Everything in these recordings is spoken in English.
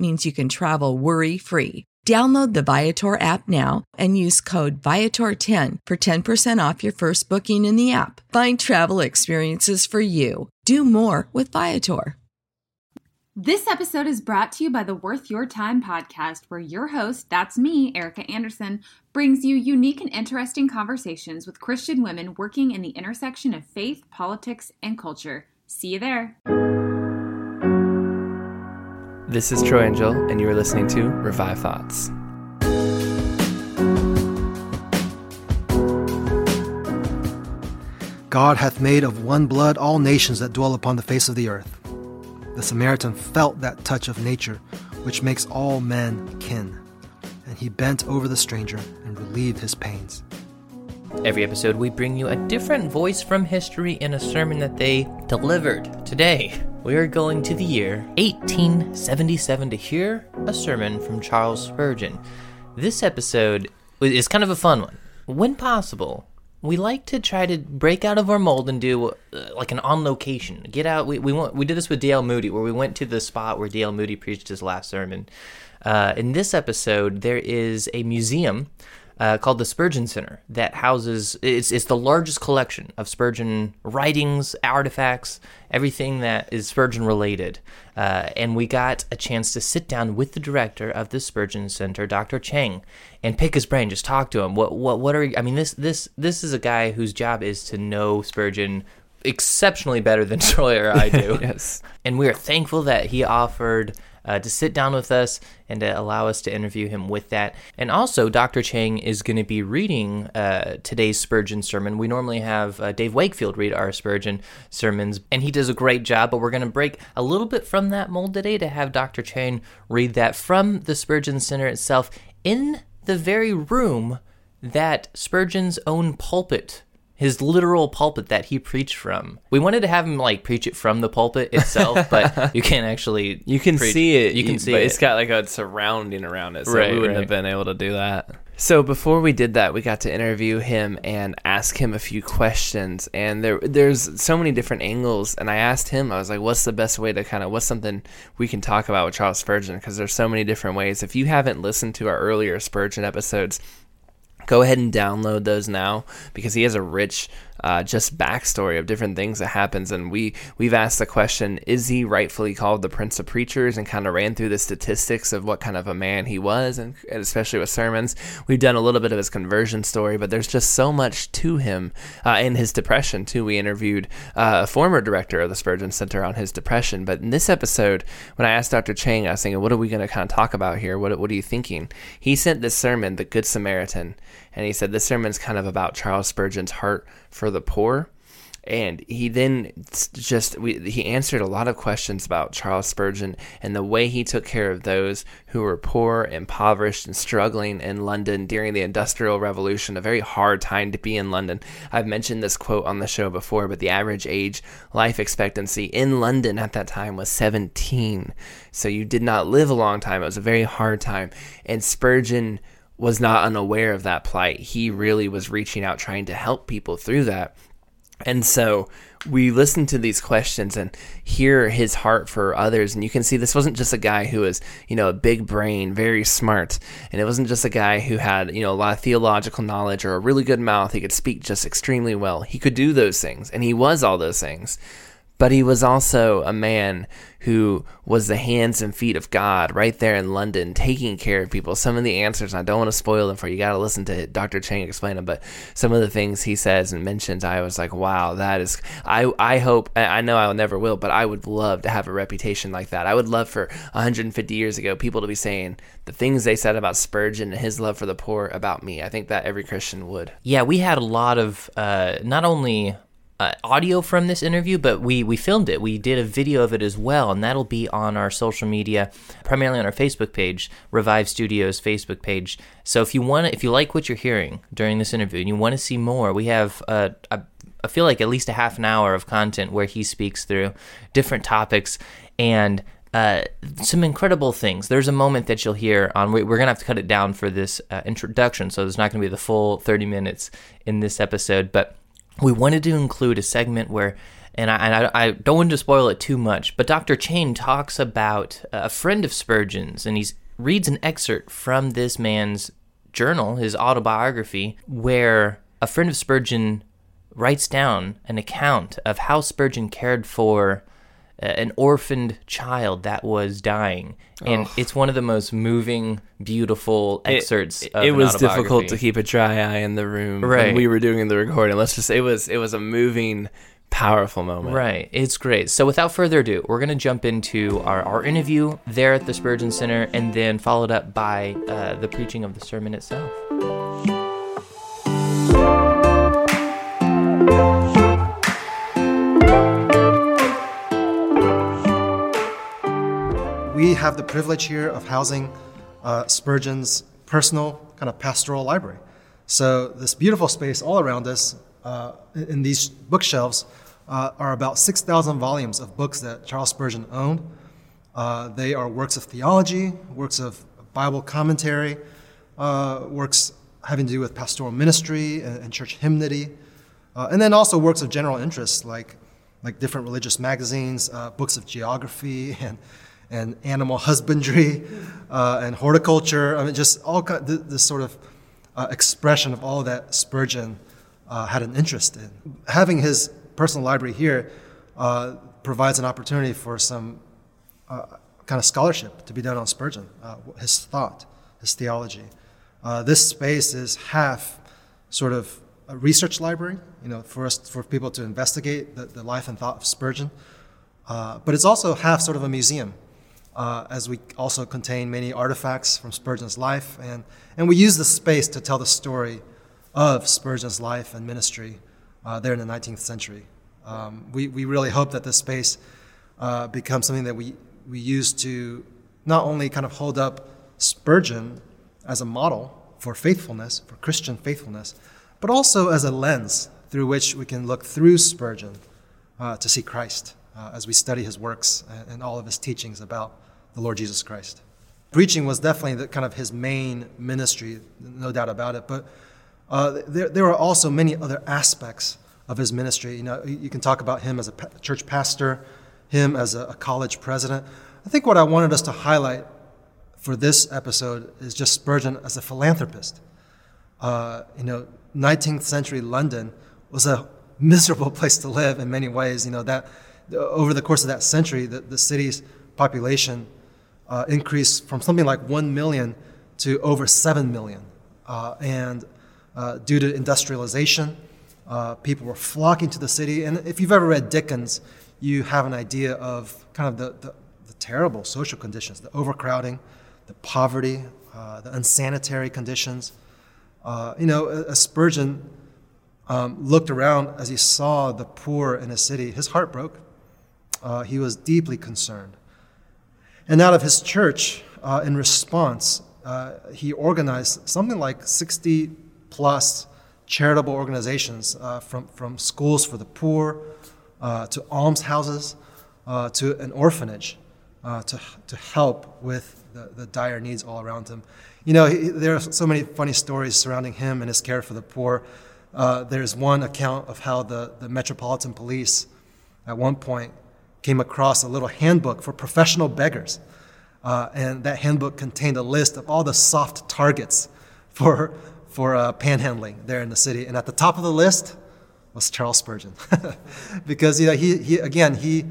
means you can travel worry free. Download the Viator app now and use code Viator10 for 10% off your first booking in the app. Find travel experiences for you. Do more with Viator. This episode is brought to you by the Worth Your Time podcast, where your host, that's me, Erica Anderson, brings you unique and interesting conversations with Christian women working in the intersection of faith, politics, and culture. See you there. This is Troy Angel, and you are listening to Revive Thoughts. God hath made of one blood all nations that dwell upon the face of the earth. The Samaritan felt that touch of nature which makes all men kin, and he bent over the stranger and relieved his pains. Every episode, we bring you a different voice from history in a sermon that they delivered. Today, we are going to the year 1877 to hear a sermon from Charles Spurgeon. This episode is kind of a fun one. When possible, we like to try to break out of our mold and do uh, like an on location. Get out. We we want, we did this with D.L. Moody, where we went to the spot where D.L. Moody preached his last sermon. Uh, in this episode, there is a museum uh, called the Spurgeon Center that houses it's it's the largest collection of Spurgeon writings, artifacts, everything that is Spurgeon related. Uh, and we got a chance to sit down with the director of the Spurgeon Center, Dr. Chang, and pick his brain, just talk to him. What what what are I mean this this this is a guy whose job is to know Spurgeon exceptionally better than Troy or I do. yes. And we are thankful that he offered uh, to sit down with us and to allow us to interview him with that. And also, Dr. Chang is going to be reading uh, today's Spurgeon sermon. We normally have uh, Dave Wakefield read our Spurgeon sermons, and he does a great job, but we're going to break a little bit from that mold today to have Dr. Chang read that from the Spurgeon Center itself in the very room that Spurgeon's own pulpit his literal pulpit that he preached from. We wanted to have him like preach it from the pulpit itself, but you can't actually. You can preach- see it. You can see but it. It's got like a surrounding around it, so Right, we wouldn't right. have been able to do that. So before we did that, we got to interview him and ask him a few questions. And there, there's so many different angles. And I asked him, I was like, "What's the best way to kind of what's something we can talk about with Charles Spurgeon?" Because there's so many different ways. If you haven't listened to our earlier Spurgeon episodes, go ahead and download those now because he has a rich uh, just backstory of different things that happens. And we we've asked the question is he rightfully called the prince of preachers and kind of ran through the statistics of what kind of a man he was and, and especially with sermons. We've done a little bit of his conversion story but there's just so much to him uh, and his depression too. We interviewed uh, a former director of the spurgeon center on his depression. But in this episode when i asked dr chang i was thinking what are we going to kind of talk about here? What, what are you thinking? He sent this sermon the good samaritan and he said this sermon's kind of about Charles Spurgeon's heart for the poor. And he then just we, he answered a lot of questions about Charles Spurgeon and the way he took care of those who were poor, impoverished, and struggling in London during the Industrial Revolution. A very hard time to be in London. I've mentioned this quote on the show before, but the average age life expectancy in London at that time was 17. So you did not live a long time. It was a very hard time. And Spurgeon was not unaware of that plight. He really was reaching out, trying to help people through that. And so we listen to these questions and hear his heart for others. And you can see this wasn't just a guy who was, you know, a big brain, very smart. And it wasn't just a guy who had, you know, a lot of theological knowledge or a really good mouth. He could speak just extremely well. He could do those things. And he was all those things. But he was also a man who was the hands and feet of God right there in London, taking care of people. Some of the answers, I don't want to spoil them for you. Got to listen to Dr. Chang explain them, but some of the things he says and mentions, I was like, wow, that is. I I hope I know I never will, but I would love to have a reputation like that. I would love for 150 years ago people to be saying the things they said about Spurgeon and his love for the poor about me. I think that every Christian would. Yeah, we had a lot of uh, not only uh, audio from this interview, but we we filmed it. We did a video of it as well, and that'll be on our social media, primarily on our Facebook page, Revive Studios Facebook page. So if you want if you like what you're hearing during this interview and you want to see more, we have a, a I feel like at least a half an hour of content where he speaks through different topics and uh, some incredible things. There's a moment that you'll hear on. We're gonna have to cut it down for this uh, introduction, so there's not gonna be the full 30 minutes in this episode, but we wanted to include a segment where, and I, I, I, don't want to spoil it too much, but Dr. Chang talks about uh, a friend of Spurgeon's, and he reads an excerpt from this man's journal, his autobiography, where a friend of Spurgeon writes down an account of how Spurgeon cared for an orphaned child that was dying, and oh. it's one of the most moving, beautiful excerpts. It, it was difficult to keep a dry eye in the room right. when we were doing the recording. Let's just say it was it was a moving, powerful moment. Right, it's great. So without further ado, we're gonna jump into our our interview there at the Spurgeon Center, and then followed up by uh, the preaching of the sermon itself. We have the privilege here of housing uh, Spurgeon's personal kind of pastoral library. So, this beautiful space all around us uh, in these bookshelves uh, are about 6,000 volumes of books that Charles Spurgeon owned. Uh, they are works of theology, works of Bible commentary, uh, works having to do with pastoral ministry and, and church hymnody, uh, and then also works of general interest like, like different religious magazines, books of geography, and and animal husbandry uh, and horticulture. I mean, just all kind of this sort of uh, expression of all that Spurgeon uh, had an interest in. Having his personal library here uh, provides an opportunity for some uh, kind of scholarship to be done on Spurgeon, uh, his thought, his theology. this space is half sort of a research library, you know, for us, for people to investigate the, the life and thought of Spurgeon. but it's also half sort of a museum uh, as we also contain many artifacts from Spurgeon's life. And, and we use the space to tell the story of Spurgeon's life and ministry uh, there in the 19th century. Um, we, we really hope that this space uh, becomes something that we, we use to not only kind of hold up Spurgeon as a model for faithfulness, for Christian faithfulness, but also as a lens through which we can look through Spurgeon uh, to see Christ uh, as we study his works and, all of his teachings about the Lord Jesus Christ. Preaching was definitely the, kind of his main ministry, no doubt about it. But uh, there, there are also many other aspects of his ministry. You know, you can talk about him as a church pastor, him as a, a college president. I think what I wanted us to highlight for this episode is just Spurgeon as a philanthropist. Uh, you know, 19th century London was a miserable place to live in many ways. You know that over the course of that century, the, the city's population uh, increased from something like 1 million to over 7 million. Uh, and uh, due to industrialization, uh, people were flocking to the city. And if you've ever read Dickens, you have an idea of kind of the, the, the terrible social conditions, the overcrowding, the poverty, uh, the unsanitary conditions. Uh, you know, as Spurgeon um, looked around as he saw the poor in his city. His heart broke. He was deeply concerned. And out of his church, uh, in response, uh, he organized something like 60 plus charitable organizations uh, from, from schools for the poor uh, to almshouses uh, to an orphanage uh, to, to help with the, the dire needs all around him. You know, he, there are so many funny stories surrounding him and his care for the poor. there's one account of how the, the Metropolitan Police at one point came across a little handbook for professional beggars. Uh, and that handbook contained a list of all the soft targets for, for uh, panhandling there in the city. And at the top of the list was Charles Spurgeon, because you know, he, he again he,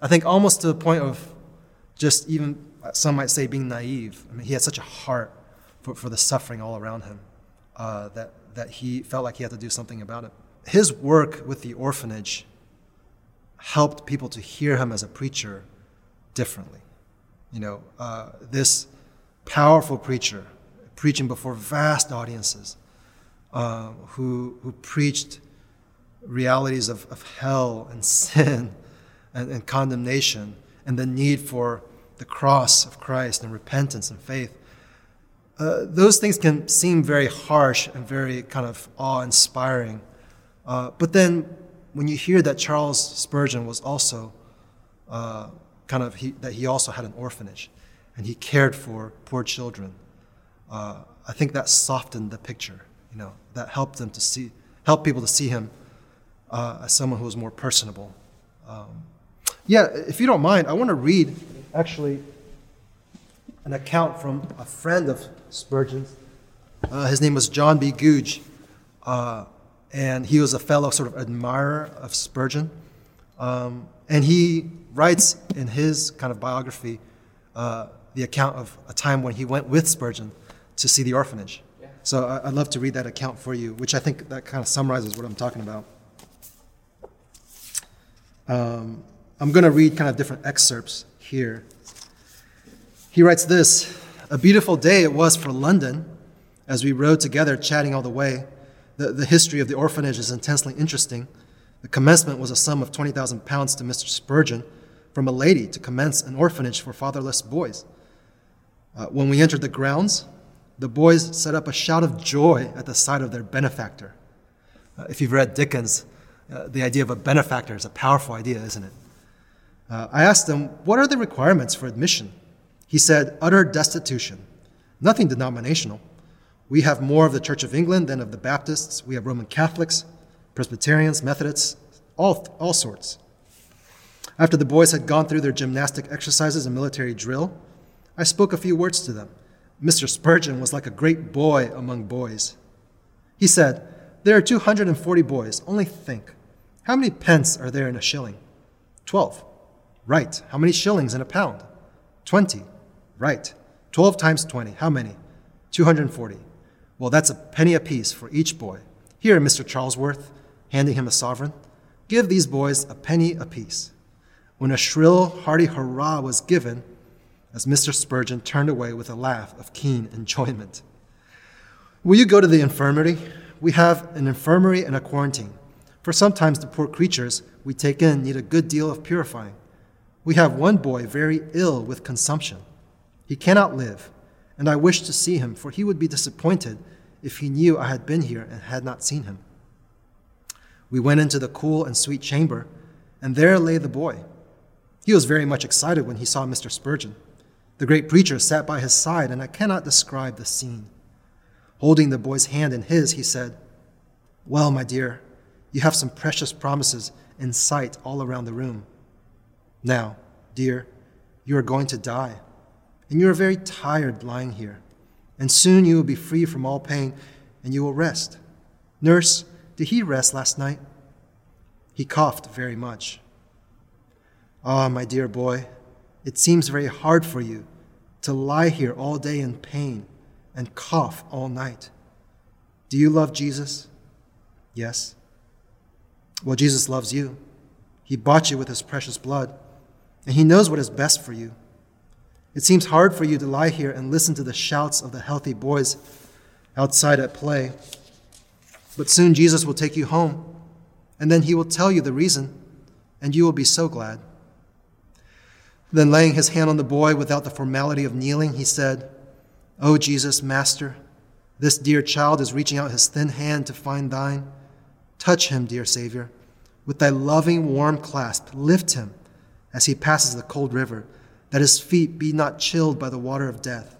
I think almost to the point of just even some might say being naive. I mean, he had such a heart for, for the suffering all around him uh, that that he felt like he had to do something about it. His work with the orphanage helped people to hear him as a preacher differently. You know, uh, this powerful preacher preaching before vast audiences, uh, who, who preached realities of, of hell and sin and, and condemnation and the need for the cross of Christ and repentance and faith. Uh, those things can seem very harsh and very kind of awe inspiring. Uh, but then when you hear that Charles Spurgeon was also uh, kind of, he, that he also had an orphanage and he cared for poor children, uh, I think that softened the picture, you know, that helped them to see, help people to see him uh, as someone who was more personable. Um, yeah, if you don't mind, I want to read actually an account from a friend of Spurgeon's. Uh, his name was John B. Goodge, uh, and he was a fellow sort of admirer of Spurgeon. Um, and he writes in his kind of biography uh, the account of a time when he went with Spurgeon to see the orphanage. Yeah. So I, would love to read that account for you, which I think that kind of summarizes what I'm talking about. Um, I'm going to read kind of different excerpts here. He writes this A beautiful day it was for London as we rode together, chatting all the way. The, the history of the orphanage is intensely interesting. The commencement was a sum of 20,000 pounds to Mr. Spurgeon from a lady to commence an orphanage for fatherless boys. Uh, when we entered the grounds, the boys set up a shout of joy at the sight of their benefactor. Uh, if you've read Dickens, uh, the idea of a benefactor is a powerful idea, isn't it? Uh, I asked him, What are the requirements for admission? He said, Utter destitution, nothing denominational. We have more of the Church of England than of the Baptists. We have Roman Catholics, Presbyterians, Methodists, all, all sorts. After the boys had gone through their gymnastic exercises and military drill, I spoke a few words to them. Mr. Spurgeon was like a great boy among boys. He said, There are 240 boys. Only think. How many pence are there in a shilling? Twelve. Right. How many shillings in a pound? Twenty. Right. Twelve times twenty. How many? 240. Well, that's a penny apiece for each boy. Here, Mr. Charlesworth, handing him a sovereign, give these boys a penny apiece. When a shrill, hearty hurrah was given, as Mr. Spurgeon turned away with a laugh of keen enjoyment. Will you go to the infirmary? We have an infirmary and a quarantine, for sometimes the poor creatures we take in need a good deal of purifying. We have one boy very ill with consumption. He cannot live, and I wished to see him, for he would be disappointed if he knew I had been here and had not seen him. We went into the cool and sweet chamber, and there lay the boy. He was very much excited when he saw Mr. Spurgeon. The great preacher sat by his side, and I cannot describe the scene. Holding the boy's hand in his, he said, Well, my dear, you have some precious promises in sight all around the room. Now, dear, you are going to die, and you are very tired lying here, and soon you will be free from all pain, and you will rest. Nurse, did he rest last night? He coughed very much. Ah, my dear boy, it seems very hard for you to lie here all day in pain and cough all night. Do you love Jesus? Yes. Well, Jesus loves you. He bought you with his precious blood, and he knows what is best for you. It seems hard for you to lie here and listen to the shouts of the healthy boys outside at play. But soon Jesus will take you home, and then he will tell you the reason, and you will be so glad. Then, laying his hand on the boy without the formality of kneeling, he said, O Jesus, Master, this dear child is reaching out his thin hand to find thine. Touch him, dear Savior. With thy loving, warm clasp, lift him as he passes the cold river, that his feet be not chilled by the water of death.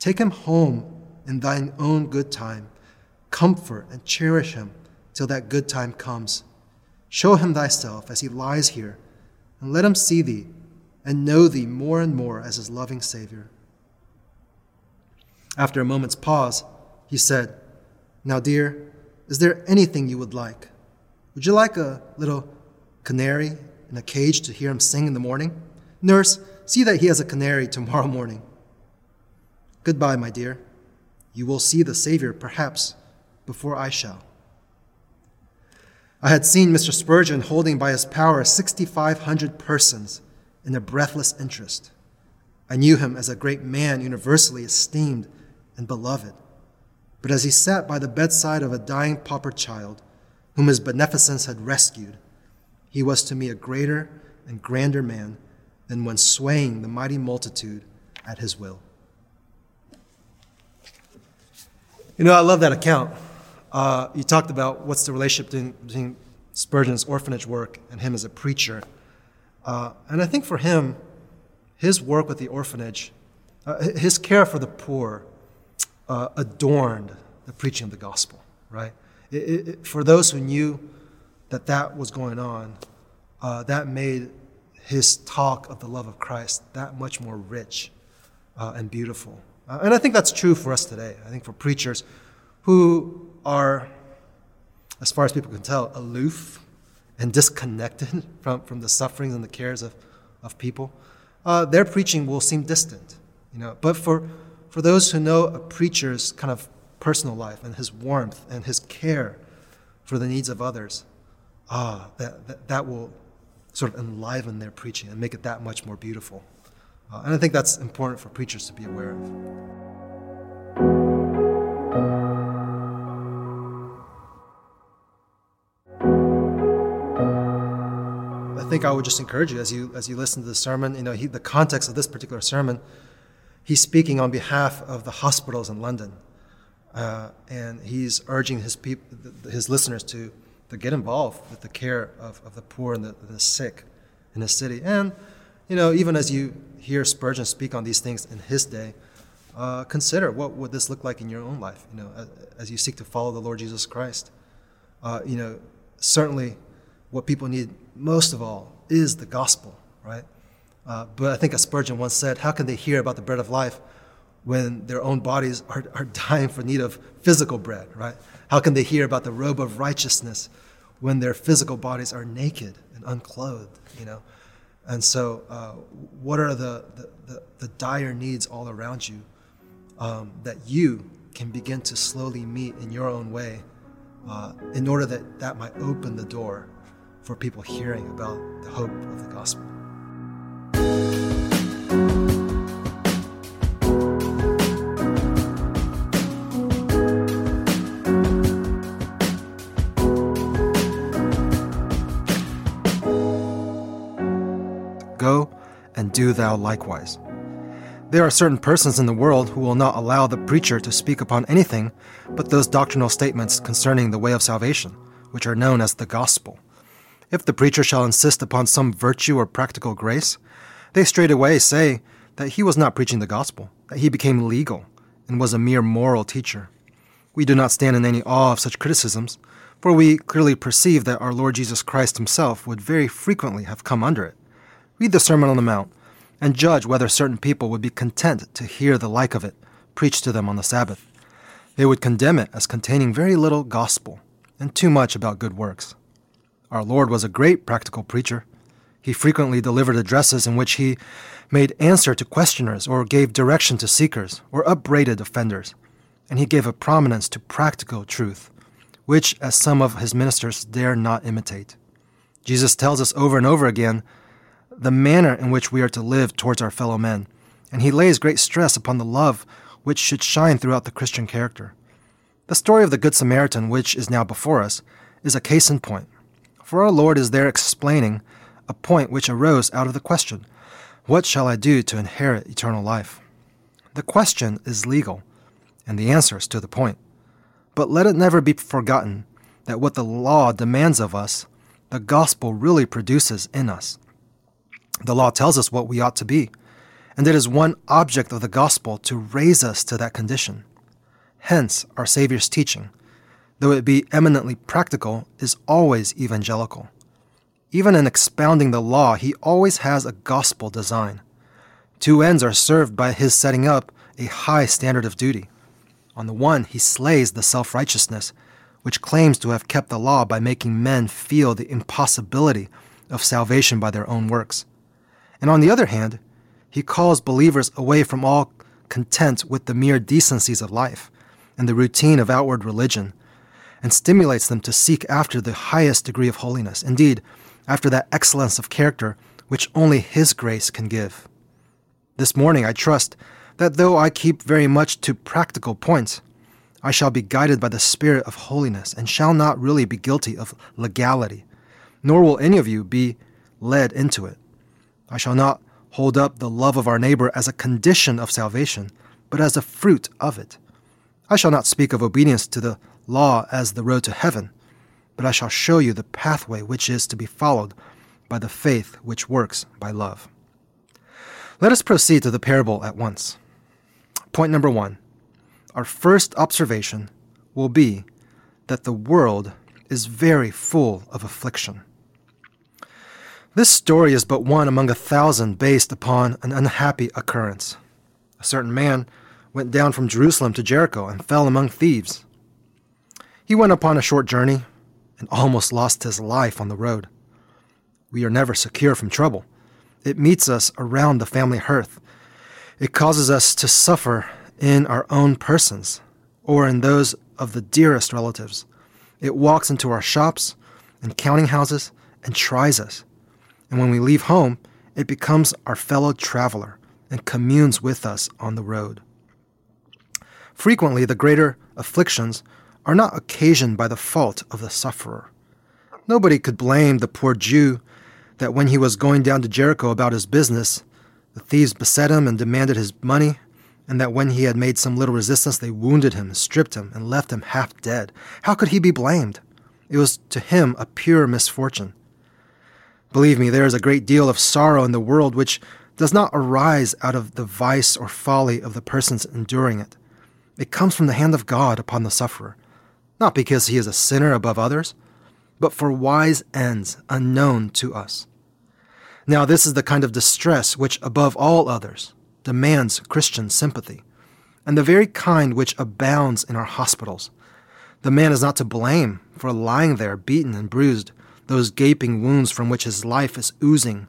Take him home in thine own good time. Comfort and cherish him till that good time comes. Show him thyself as he lies here, and let him see thee and know thee more and more as his loving Savior. After a moment's pause, he said, Now, dear, is there anything you would like? Would you like a little canary in a cage to hear him sing in the morning? Nurse, see that he has a canary tomorrow morning. Goodbye, my dear. You will see the Savior, perhaps, before I shall. I had seen Mr. Spurgeon holding by his power 6,500 persons in a breathless interest. I knew him as a great man universally esteemed and beloved. But as he sat by the bedside of a dying pauper child, whom his beneficence had rescued, he was to me a greater and grander man than when swaying the mighty multitude at his will. You know, I love that account. Uh, you talked about what's the relationship between, between, Spurgeon's orphanage work and him as a preacher. Uh, and I think for him, his work with the orphanage, uh, his care for the poor, uh, adorned the preaching of the gospel, right? It, it, for those who knew that that was going on, uh, that made his talk of the love of Christ that much more rich uh, and beautiful. Uh, and I think that's true for us today. I think for preachers who are, as far as people can tell, aloof and disconnected from, from the sufferings and the cares of, of people, uh, their preaching will seem distant. You know, but for, for those who know a preacher's kind of personal life and his warmth and his care for the needs of others, ah, that, that, that will sort of enliven their preaching and make it that much more beautiful. Uh, and I think that's important for preachers to be aware of. I think I would just encourage you as you as you listen to the sermon. You know, he, the context of this particular sermon, he's speaking on behalf of the hospitals in London, uh, and he's urging his people, his listeners to to get involved with the care of, of the poor and the, the sick in the city. And, you know, even as you hear Spurgeon speak on these things in his day, uh, consider what would this look like in your own life, you know, as, as you seek to follow the Lord Jesus Christ. Uh, you know, certainly what people need most of all is the gospel, right? Uh, but I think as Spurgeon once said, how can they hear about the bread of life when their own bodies are, are dying for need of physical bread, right? How can they hear about the robe of righteousness when their physical bodies are naked and unclothed, you know? And so, uh, what are the, the, the, the, dire needs all around you um, that you can begin to slowly meet in your own way uh, in order that that might open the door for people hearing about the hope of the gospel? Do thou likewise. There are certain persons in the world who will not allow the preacher to speak upon anything but those doctrinal statements concerning the way of salvation, which are known as the gospel. If the preacher shall insist upon some virtue or practical grace, they straightway say that he was not preaching the gospel, that he became legal and was a mere moral teacher. We do not stand in any awe of such criticisms, for we clearly perceive that our Lord Jesus Christ himself would very frequently have come under it. Read the Sermon on the Mount and judge whether certain people would be content to hear the like of it preached to them on the Sabbath. They would condemn it as containing very little gospel and too much about good works. Our Lord was a great practical preacher. He frequently delivered addresses in which he made answer to questioners or gave direction to seekers or upbraided offenders. And he gave a prominence to practical truth, which, as some of his ministers dare not imitate. Jesus tells us over and over again the manner in which we are to live towards our fellow men, and he lays great stress upon the love which should shine throughout the Christian character. The story of the Good Samaritan, which is now before us, is a case in point, for our Lord is there explaining a point which arose out of the question What shall I do to inherit eternal life? The question is legal, and the answer is to the point. But let it never be forgotten that what the law demands of us, the gospel really produces in us. The law tells us what we ought to be, and it is one object of the gospel to raise us to that condition. Hence, our Savior's teaching, though it be eminently practical, is always evangelical. Even in expounding the law, he always has a gospel design. Two ends are served by his setting up a high standard of duty. On the one, he slays the self righteousness which claims to have kept the law by making men feel the impossibility of salvation by their own works. And on the other hand, he calls believers away from all content with the mere decencies of life and the routine of outward religion, and stimulates them to seek after the highest degree of holiness, indeed, after that excellence of character which only His grace can give. This morning, I trust that though I keep very much to practical points, I shall be guided by the Spirit of holiness and shall not really be guilty of legality, nor will any of you be led into it. I shall not hold up the love of our neighbor as a condition of salvation, but as a fruit of it. I shall not speak of obedience to the law as the road to heaven, but I shall show you the pathway which is to be followed by the faith which works by love. Let us proceed to the parable at once. Point number one our first observation will be that the world is very full of affliction. This story is but one among a thousand based upon an unhappy occurrence. A certain man went down from Jerusalem to Jericho and fell among thieves. He went upon a short journey and almost lost his life on the road. We are never secure from trouble. It meets us around the family hearth. It causes us to suffer in our own persons or in those of the dearest relatives. It walks into our shops and counting houses and tries us. And when we leave home, it becomes our fellow traveler and communes with us on the road. Frequently, the greater afflictions are not occasioned by the fault of the sufferer. Nobody could blame the poor Jew that when he was going down to Jericho about his business, the thieves beset him and demanded his money and that when he had made some little resistance, they wounded him, stripped him, and left him half dead. How could he be blamed? It was to him a pure misfortune. Believe me, there is a great deal of sorrow in the world which does not arise out of the vice or folly of the persons enduring it. It comes from the hand of God upon the sufferer, not because he is a sinner above others, but for wise ends unknown to us. Now, this is the kind of distress which, above all others, demands Christian sympathy, and the very kind which abounds in our hospitals. The man is not to blame for lying there beaten and bruised. Those gaping wounds from which his life is oozing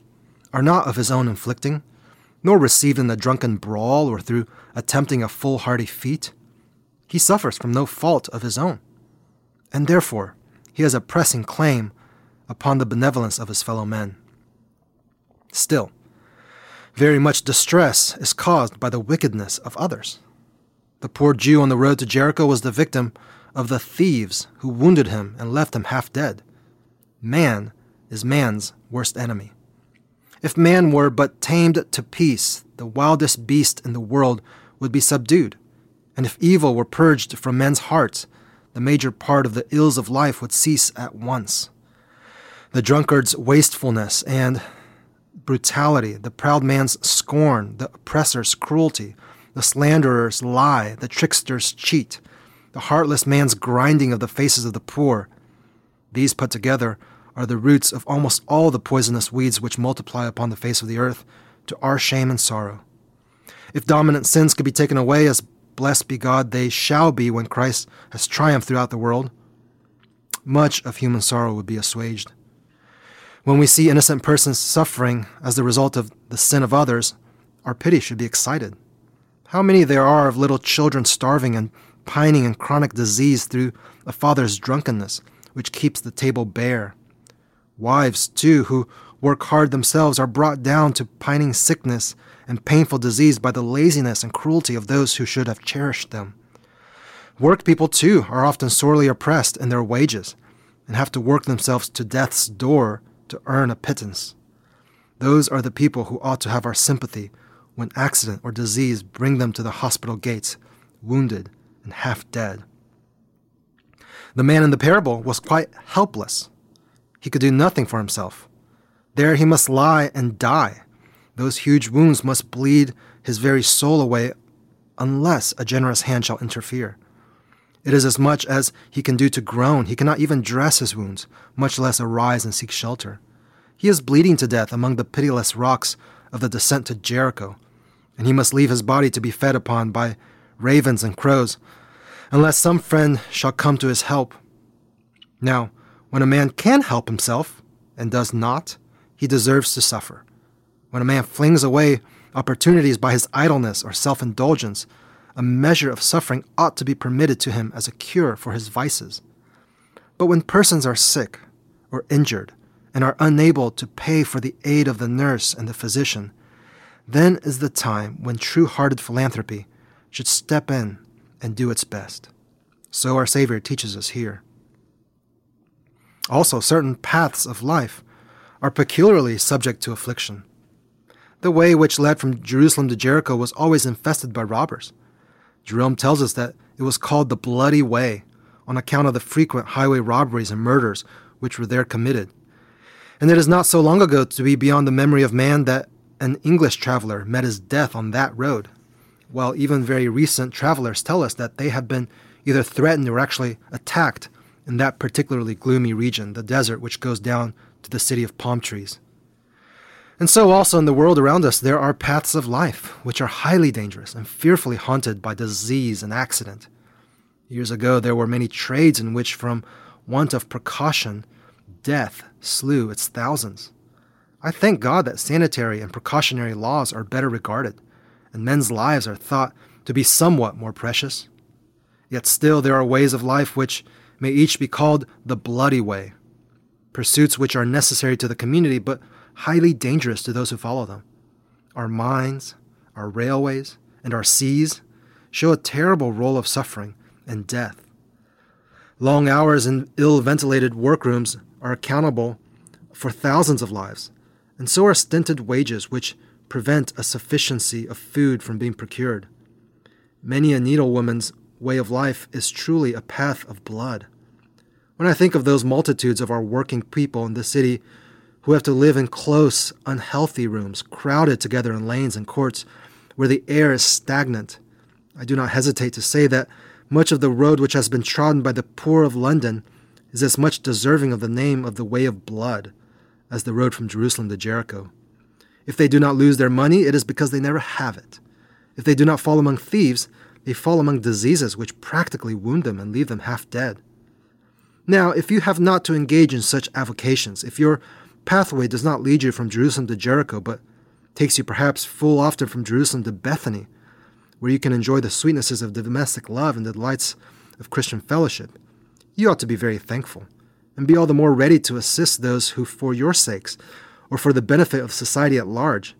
are not of his own inflicting, nor received in a drunken brawl or through attempting a foolhardy feat. He suffers from no fault of his own, and therefore he has a pressing claim upon the benevolence of his fellow men. Still, very much distress is caused by the wickedness of others. The poor Jew on the road to Jericho was the victim of the thieves who wounded him and left him half dead. Man is man's worst enemy. If man were but tamed to peace, the wildest beast in the world would be subdued. And if evil were purged from men's hearts, the major part of the ills of life would cease at once. The drunkard's wastefulness and brutality, the proud man's scorn, the oppressor's cruelty, the slanderer's lie, the trickster's cheat, the heartless man's grinding of the faces of the poor. These put together are the roots of almost all the poisonous weeds which multiply upon the face of the earth, to our shame and sorrow. If dominant sins could be taken away, as blessed be God, they shall be when Christ has triumphed throughout the world, much of human sorrow would be assuaged. When we see innocent persons suffering as the result of the sin of others, our pity should be excited. How many there are of little children starving and pining in chronic disease through a father's drunkenness, which keeps the table bare. Wives, too, who work hard themselves, are brought down to pining sickness and painful disease by the laziness and cruelty of those who should have cherished them. Work people, too, are often sorely oppressed in their wages and have to work themselves to death's door to earn a pittance. Those are the people who ought to have our sympathy when accident or disease bring them to the hospital gates, wounded and half dead. The man in the parable was quite helpless. He could do nothing for himself. There he must lie and die. Those huge wounds must bleed his very soul away unless a generous hand shall interfere. It is as much as he can do to groan. He cannot even dress his wounds, much less arise and seek shelter. He is bleeding to death among the pitiless rocks of the descent to Jericho, and he must leave his body to be fed upon by ravens and crows, unless some friend shall come to his help. Now, when a man can help himself and does not, he deserves to suffer. When a man flings away opportunities by his idleness or self indulgence, a measure of suffering ought to be permitted to him as a cure for his vices. But when persons are sick or injured and are unable to pay for the aid of the nurse and the physician, then is the time when true hearted philanthropy should step in and do its best. So our Savior teaches us here. Also, certain paths of life are peculiarly subject to affliction. The way which led from Jerusalem to Jericho was always infested by robbers. Jerome tells us that it was called the Bloody Way on account of the frequent highway robberies and murders which were there committed. And it is not so long ago to be beyond the memory of man that an English traveler met his death on that road, while even very recent travelers tell us that they have been either threatened or actually attacked in that particularly gloomy region, the desert which goes down to the city of palm trees. And so, also in the world around us, there are paths of life which are highly dangerous and fearfully haunted by disease and accident. Years ago, there were many trades in which, from want of precaution, death slew its thousands. I thank God that sanitary and precautionary laws are better regarded, and men's lives are thought to be somewhat more precious. Yet still, there are ways of life which may each be called the bloody way, pursuits which are necessary to the community but highly dangerous to those who follow them. Our mines, our railways, and our seas show a terrible role of suffering and death. Long hours in ill ventilated workrooms are accountable for thousands of lives, and so are stinted wages which prevent a sufficiency of food from being procured. Many a needlewoman's way of life is truly a path of blood. When I think of those multitudes of our working people in the city who have to live in close, unhealthy rooms, crowded together in lanes and courts where the air is stagnant. I do not hesitate to say that much of the road which has been trodden by the poor of London is as much deserving of the name of the way of blood as the road from Jerusalem to Jericho. If they do not lose their money, it is because they never have it. If they do not fall among thieves, they fall among diseases which practically wound them and leave them half dead. Now, if you have not to engage in such avocations, if your pathway does not lead you from Jerusalem to Jericho, but takes you perhaps full often from Jerusalem to Bethany, where you can enjoy the sweetnesses of domestic love and the delights of Christian fellowship, you ought to be very thankful, and be all the more ready to assist those who, for your sakes, or for the benefit of society at large,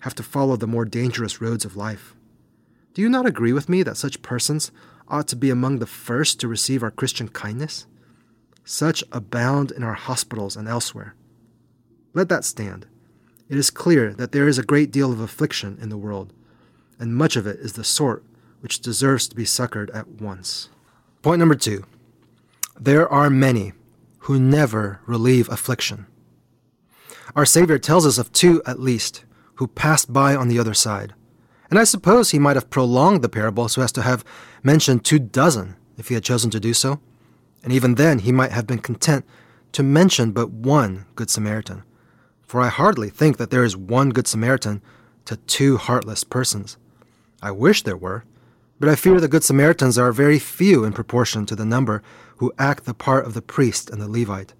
have to follow the more dangerous roads of life. Do you not agree with me that such persons ought to be among the first to receive our Christian kindness? Such abound in our hospitals and elsewhere. Let that stand. It is clear that there is a great deal of affliction in the world, and much of it is the sort which deserves to be succored at once. Point number two there are many who never relieve affliction. Our Savior tells us of two at least who passed by on the other side. And I suppose he might have prolonged the parable so as to have mentioned two dozen if he had chosen to do so. And even then, he might have been content to mention but one Good Samaritan for I hardly think that there is one Good Samaritan to two heartless persons. I wish there were, but I fear the Good Samaritans are very few in proportion to the number who act the part of the priest and the Levite.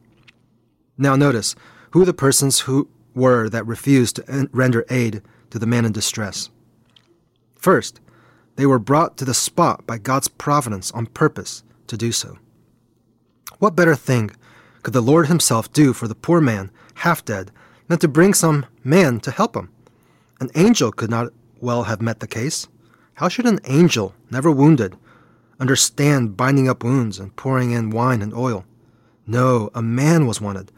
Now notice who the persons who were that refused to render aid to the man in distress. First, they were brought to the spot by God's providence on purpose to do so. What better thing could the Lord Himself do for the poor man, half dead, than to bring some man to help him. An angel could not well have met the case. How should an angel, never wounded, understand binding up wounds and pouring in wine and oil? No, a man was wanted,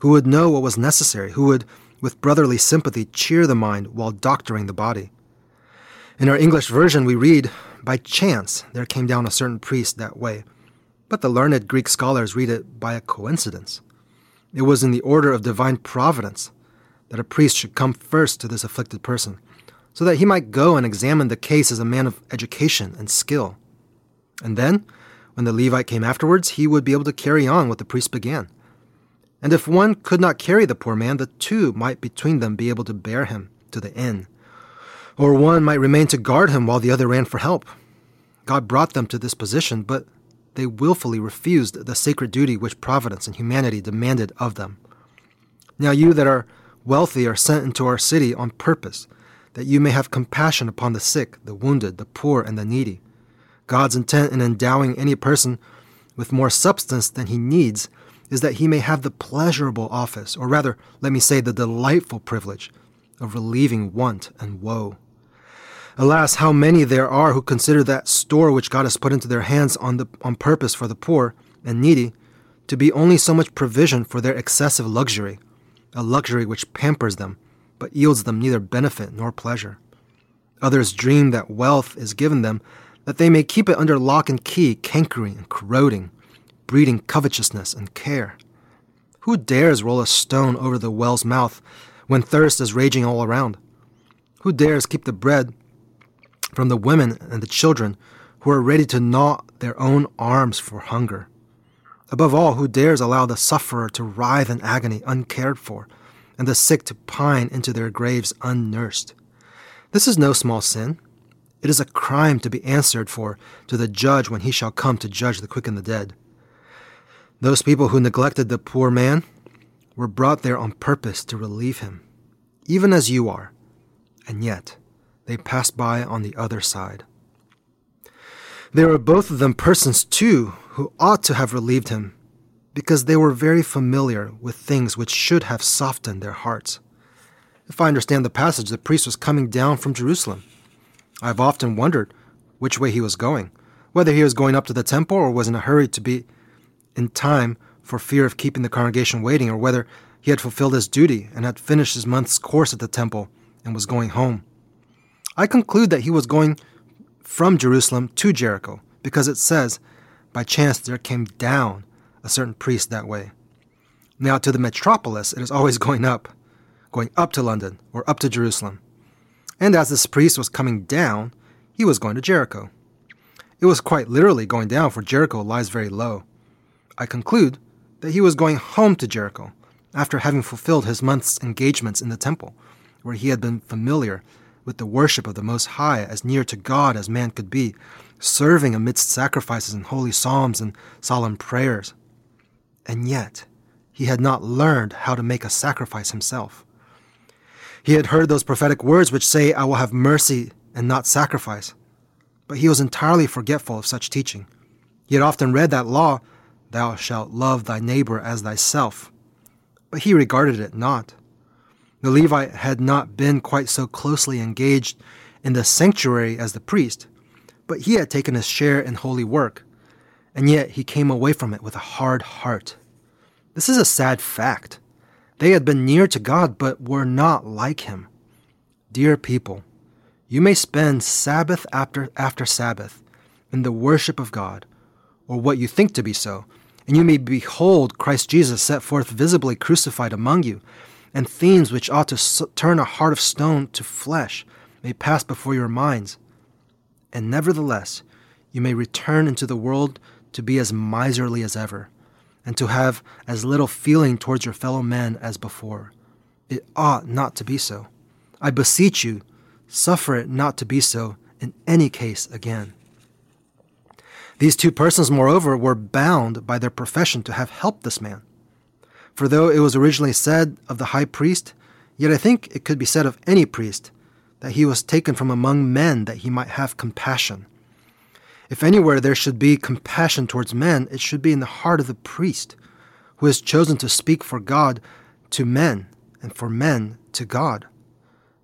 who would know what was necessary, who would, with brotherly sympathy, cheer the mind while doctoring the body. In our English version, we read, By chance there came down a certain priest that way. But the learned Greek scholars read it by a coincidence. It was in the order of divine providence that a priest should come first to this afflicted person, so that he might go and examine the case as a man of education and skill. And then, when the Levite came afterwards, he would be able to carry on what the priest began. And if one could not carry the poor man, the two might between them be able to bear him to the inn. Or one might remain to guard him while the other ran for help. God brought them to this position, but they willfully refused the sacred duty which providence and humanity demanded of them. Now you that are wealthy are sent into our city on purpose, that you may have compassion upon the sick, the wounded, the poor, and the needy. God's intent in endowing any person with more substance than he needs is that he may have the pleasurable office, or rather, let me say, the delightful privilege of relieving want and woe. Alas, how many there are who consider that store which God has put into their hands on, the, on purpose for the poor and needy to be only so much provision for their excessive luxury, a luxury which pampers them, but yields them neither benefit nor pleasure. Others dream that wealth is given them that they may keep it under lock and key, cankering and corroding, breeding covetousness and care. Who dares roll a stone over the well's mouth when thirst is raging all around? Who dares keep the bread from the women and the children who are ready to gnaw their own arms for hunger? Above all, who dares allow the sufferer to writhe in agony uncared for, and the sick to pine into their graves unnursed? This is no small sin. It is a crime to be answered for to the judge when he shall come to judge the quick and the dead. Those people who neglected the poor man were brought there on purpose to relieve him, even as you are, and yet they passed by on the other side. They were both of them persons, too, who ought to have relieved him, because they were very familiar with things which should have softened their hearts. If I understand the passage, the priest was coming down from Jerusalem. I have often wondered which way he was going, whether he was going up to the temple or was in a hurry to be in time for fear of keeping the congregation waiting, or whether he had fulfilled his duty and had finished his month's course at the temple and was going home. I conclude that he was going from Jerusalem to Jericho, because it says, by chance there came down a certain priest that way. Now, to the metropolis, it is always going up, going up to London or up to Jerusalem. And as this priest was coming down, he was going to Jericho. It was quite literally going down, for Jericho lies very low. I conclude that he was going home to Jericho after having fulfilled his month's engagements in the temple, where he had been familiar with the worship of the Most High as near to God as man could be, serving amidst sacrifices and holy psalms and solemn prayers. And yet, he had not learned how to make a sacrifice himself. He had heard those prophetic words which say, I will have mercy and not sacrifice. But he was entirely forgetful of such teaching. He had often read that law, Thou shalt love thy neighbor as thyself. But he regarded it not. The Levite had not been quite so closely engaged in the sanctuary as the priest, but he had taken his share in holy work, and yet he came away from it with a hard heart. This is a sad fact. They had been near to God, but were not like him. Dear people, you may spend Sabbath after, after Sabbath in the worship of God, or what you think to be so, and you may behold Christ Jesus set forth visibly crucified among you, and themes which ought to turn a heart of stone to flesh may pass before your minds. And nevertheless, you may return into the world to be as miserly as ever and to have as little feeling towards your fellow men as before. It ought not to be so. I beseech you, suffer it not to be so in any case again. These two persons, moreover, were bound by their profession to have helped this man. For though it was originally said of the high priest, yet I think it could be said of any priest, that he was taken from among men that he might have compassion. If anywhere there should be compassion towards men, it should be in the heart of the priest, who has chosen to speak for God to men, and for men to God.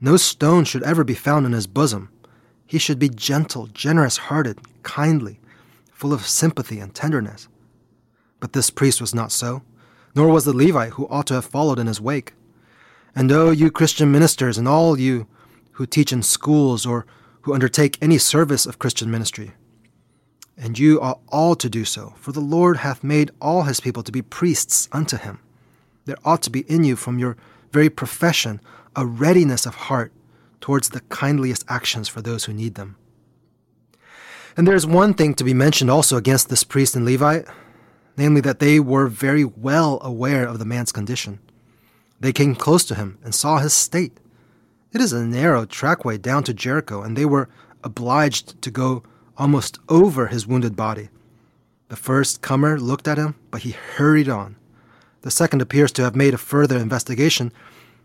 No stone should ever be found in his bosom. He should be gentle, generous hearted, kindly, full of sympathy and tenderness. But this priest was not so, nor was the Levite who ought to have followed in his wake. And oh, you Christian ministers, and all you who teach in schools or who undertake any service of Christian ministry, and you ought all to do so, for the Lord hath made all his people to be priests unto him. There ought to be in you from your very profession a readiness of heart towards the kindliest actions for those who need them. And there is one thing to be mentioned also against this priest and Levite, namely that they were very well aware of the man's condition. They came close to him and saw his state. It is a narrow trackway down to Jericho, and they were obliged to go almost over his wounded body. The first comer looked at him, but he hurried on. The second appears to have made a further investigation,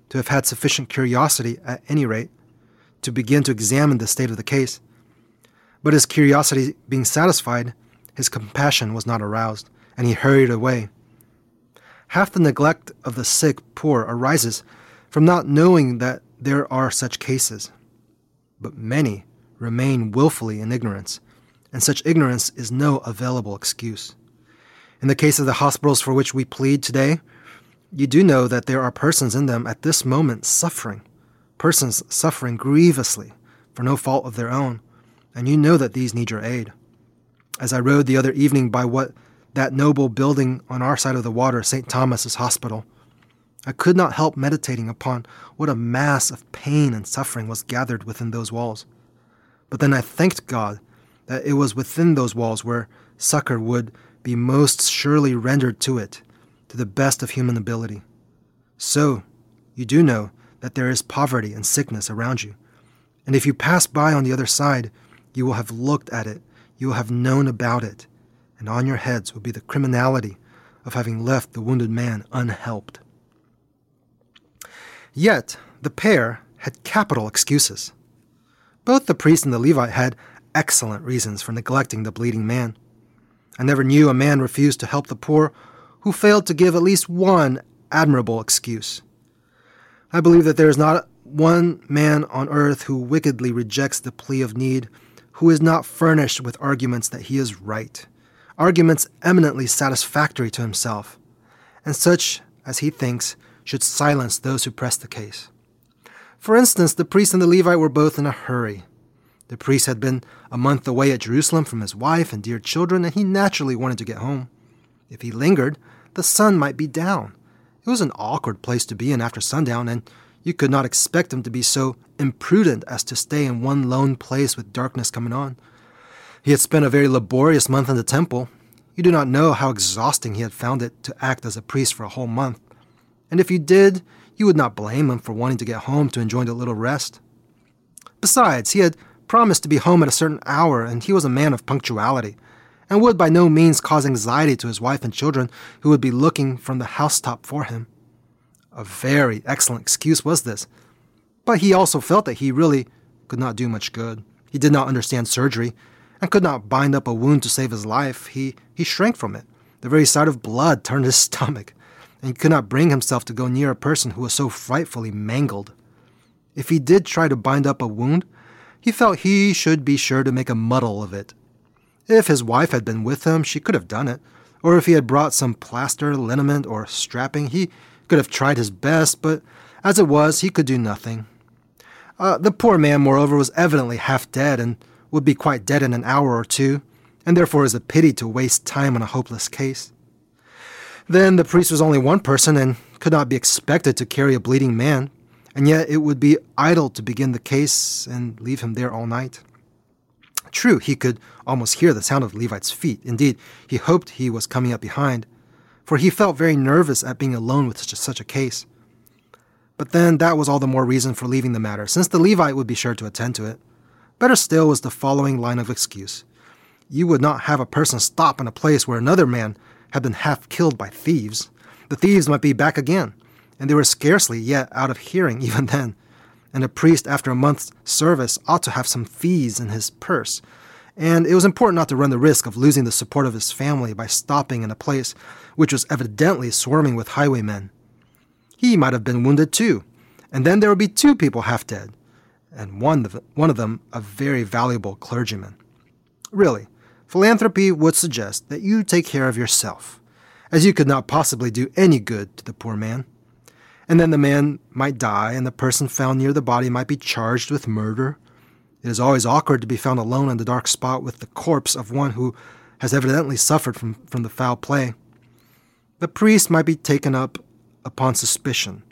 to have had sufficient curiosity, at any rate, to begin to examine the state of the case. But his curiosity being satisfied, his compassion was not aroused, and he hurried away. Half the neglect of the sick poor arises from not knowing that there are such cases. But many remain wilfully in ignorance, and such ignorance is no available excuse. In the case of the hospitals for which we plead today, you do know that there are persons in them at this moment suffering, persons suffering grievously for no fault of their own, and you know that these need your aid. As I rode the other evening by what that noble building on our side of the water, St. Thomas's Hospital, I could not help meditating upon what a mass of pain and suffering was gathered within those walls. But then I thanked God that it was within those walls where succor would be most surely rendered to it, to the best of human ability. So, you do know that there is poverty and sickness around you. And if you pass by on the other side, you will have looked at it, you will have known about it, and on your heads will be the criminality of having left the wounded man unhelped. Yet, the pair had capital excuses. Both the priest and the Levite had excellent reasons for neglecting the bleeding man. I never knew a man refuse to help the poor who failed to give at least one admirable excuse. I believe that there is not one man on earth who wickedly rejects the plea of need who is not furnished with arguments that he is right, arguments eminently satisfactory to himself, and such as he thinks should silence those who press the case. For instance, the priest and the Levite were both in a hurry. The priest had been a month away at Jerusalem from his wife and dear children, and he naturally wanted to get home. If he lingered, the sun might be down. It was an awkward place to be in after sundown, and you could not expect him to be so imprudent as to stay in one lone place with darkness coming on. He had spent a very laborious month in the temple. You do not know how exhausting he had found it to act as a priest for a whole month. And if you did, you would not blame him for wanting to get home to enjoy a little rest. Besides, he had promised to be home at a certain hour, and he was a man of punctuality, and would by no means cause anxiety to his wife and children who would be looking from the housetop for him. A very excellent excuse was this, but he also felt that he really could not do much good. He did not understand surgery, and could not bind up a wound to save his life. He, he shrank from it. The very sight of blood turned his stomach, and he could not bring himself to go near a person who was so frightfully mangled. If he did try to bind up a wound, he felt he should be sure to make a muddle of it. If his wife had been with him, she could have done it, or if he had brought some plaster, liniment, or strapping, he could have tried his best, but as it was, he could do nothing. Uh, the poor man, moreover, was evidently half dead and would be quite dead in an hour or two, and therefore it was a pity to waste time on a hopeless case. Then the priest was only one person and could not be expected to carry a bleeding man, and yet it would be idle to begin the case and leave him there all night. True, he could almost hear the sound of Levite's feet. Indeed, he hoped he was coming up behind, for he felt very nervous at being alone with such a, case. But then that was all the more reason for leaving the matter, since the Levite would be sure to attend to it. Better still was the following line of excuse. You would not have a person stop in a place where another man had been half killed by thieves. The thieves might be back again, and they were scarcely yet out of hearing even then. And a priest, after a month's service, ought to have some fees in his purse. And it was important not to run the risk of losing the support of his family by stopping in a place which was evidently swarming with highwaymen. He might have been wounded too, and then there would be two people half dead, and one of, one of them a very valuable clergyman. Really, philanthropy would suggest that you take care of yourself, as you could not possibly do any good to the poor man and then the man might die, and the person found near the body might be charged with murder. It is always awkward to be found alone in the dark spot with the corpse of one who has evidently suffered from, from the foul play. The priest might be taken up upon suspicion.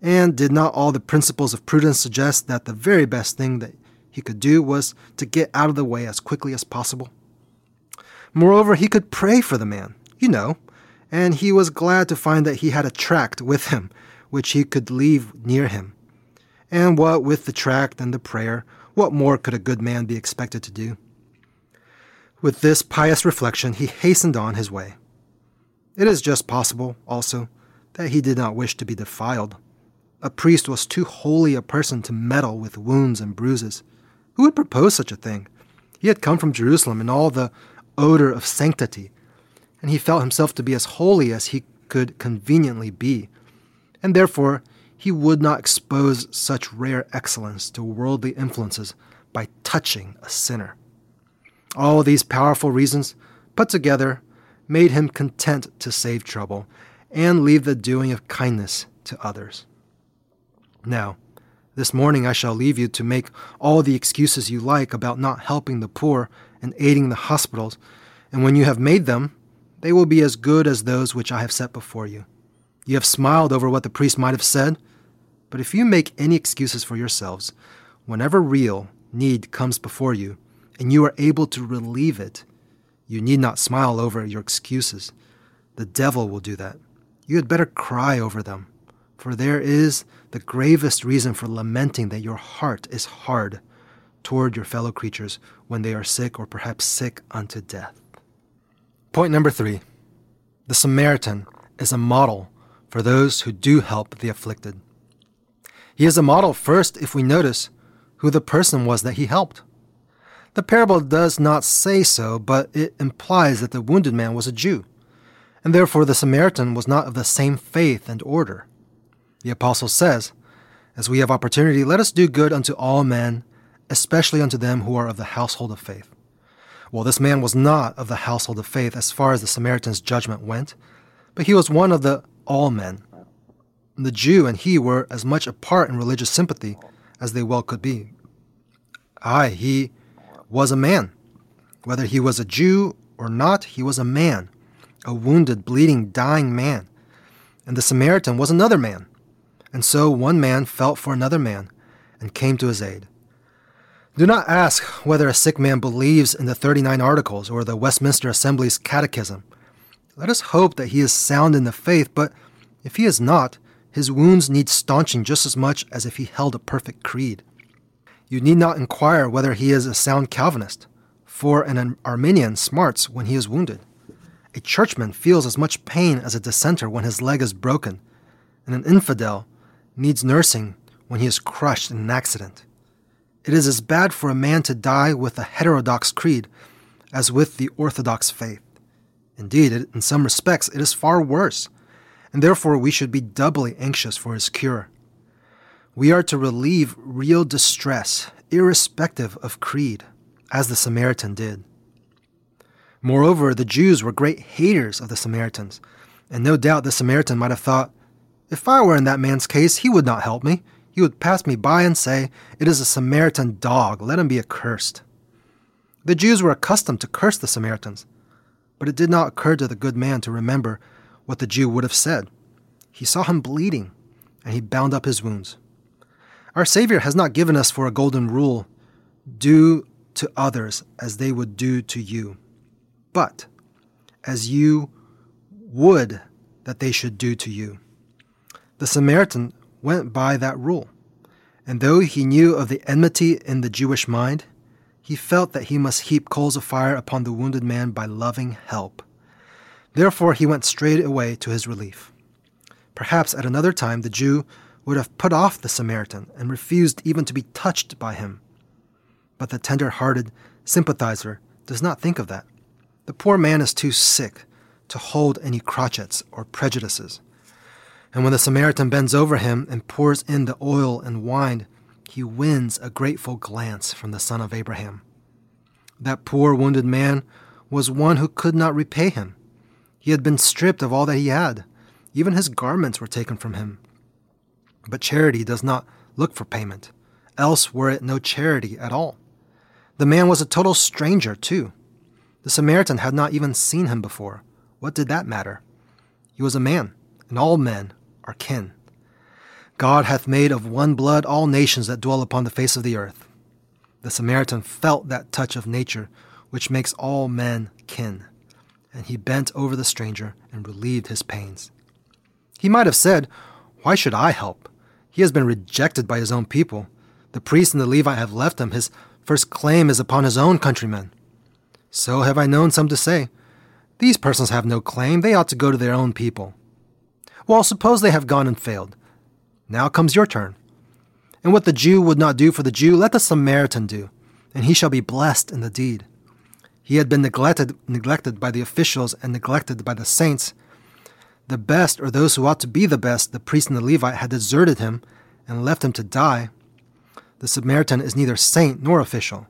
And did not all the principles of prudence suggest that the very best thing that he could do was to get out of the way as quickly as possible? Moreover, he could pray for the man, you know, and he was glad to find that he had a tract with him which he could leave near him. And what with the tract and the prayer, what more could a good man be expected to do? With this pious reflection, he hastened on his way. It is just possible, also, that he did not wish to be defiled. A priest was too holy a person to meddle with wounds and bruises. Who would propose such a thing? He had come from Jerusalem in all the odor of sanctity, and he felt himself to be as holy as he could conveniently be, and therefore he would not expose such rare excellence to worldly influences by touching a sinner. All these powerful reasons, put together, made him content to save trouble and leave the doing of kindness to others. Now, this morning I shall leave you to make all the excuses you like about not helping the poor and aiding the hospitals, and when you have made them, they will be as good as those which I have set before you. You have smiled over what the priest might have said, but if you make any excuses for yourselves, whenever real need comes before you, and you are able to relieve it, you need not smile over your excuses. The devil will do that. You had better cry over them, for there is the gravest reason for lamenting that your heart is hard toward your fellow creatures when they are sick or perhaps sick unto death. Point number three the Samaritan is a model for those who do help the afflicted. He is a model first if we notice who the person was that he helped. The parable does not say so, but it implies that the wounded man was a Jew, and therefore the Samaritan was not of the same faith and order. The apostle says, As we have opportunity, let us do good unto all men, especially unto them who are of the household of faith. Well, this man was not of the household of faith as far as the Samaritan's judgment went, but he was one of the all men. The Jew and he were as much apart in religious sympathy as they well could be. Aye, he was a man. Whether he was a Jew or not, he was a man, a wounded, bleeding, dying man. And the Samaritan was another man. And so one man felt for another man and came to his aid. Do not ask whether a sick man believes in the 39 Articles or the Westminster Assembly's Catechism. Let us hope that he is sound in the faith, but if he is not, his wounds need staunching just as much as if he held a perfect creed. You need not inquire whether he is a sound Calvinist, for an Arminian smarts when he is wounded. A churchman feels as much pain as a dissenter when his leg is broken, and an infidel needs nursing when he is crushed in an accident. It is as bad for a man to die with a heterodox creed as with the orthodox faith. Indeed, in some respects, it is far worse, and therefore we should be doubly anxious for his cure. We are to relieve real distress, irrespective of creed, as the Samaritan did. Moreover, the Jews were great haters of the Samaritans, and no doubt the Samaritan might have thought, if I were in that man's case, he would not help me. He would pass me by and say, It is a Samaritan dog, let him be accursed. The Jews were accustomed to curse the Samaritans, but it did not occur to the good man to remember what the Jew would have said. He saw him bleeding, and he bound up his wounds. Our Savior has not given us for a golden rule do to others as they would do to you, but as you would that they should do to you. The Samaritan went by that rule, and though he knew of the enmity in the Jewish mind, he felt that he must heap coals of fire upon the wounded man by loving help. Therefore, he went straight away to his relief. Perhaps at another time the Jew would have put off the Samaritan and refused even to be touched by him. But the tender hearted sympathizer does not think of that. The poor man is too sick to hold any crotchets or prejudices. And when the Samaritan bends over him and pours in the oil and wine, he wins a grateful glance from the son of Abraham. That poor wounded man was one who could not repay him. He had been stripped of all that he had. Even his garments were taken from him. But charity does not look for payment, else were it no charity at all. The man was a total stranger, too. The Samaritan had not even seen him before. What did that matter? He was a man, and all men are kin. God hath made of one blood all nations that dwell upon the face of the earth. The Samaritan felt that touch of nature which makes all men kin, and he bent over the stranger and relieved his pains. He might have said, Why should I help? He has been rejected by his own people. The priest and the Levite have left him. His first claim is upon his own countrymen. So have I known some to say, These persons have no claim, they ought to go to their own people. Well, suppose they have gone and failed. Now comes your turn. And what the Jew would not do for the Jew, let the Samaritan do, and he shall be blessed in the deed. He had been neglected, neglected by the officials and neglected by the saints. The best, or those who ought to be the best, the priest and the Levite, had deserted him and left him to die. The Samaritan is neither saint nor official,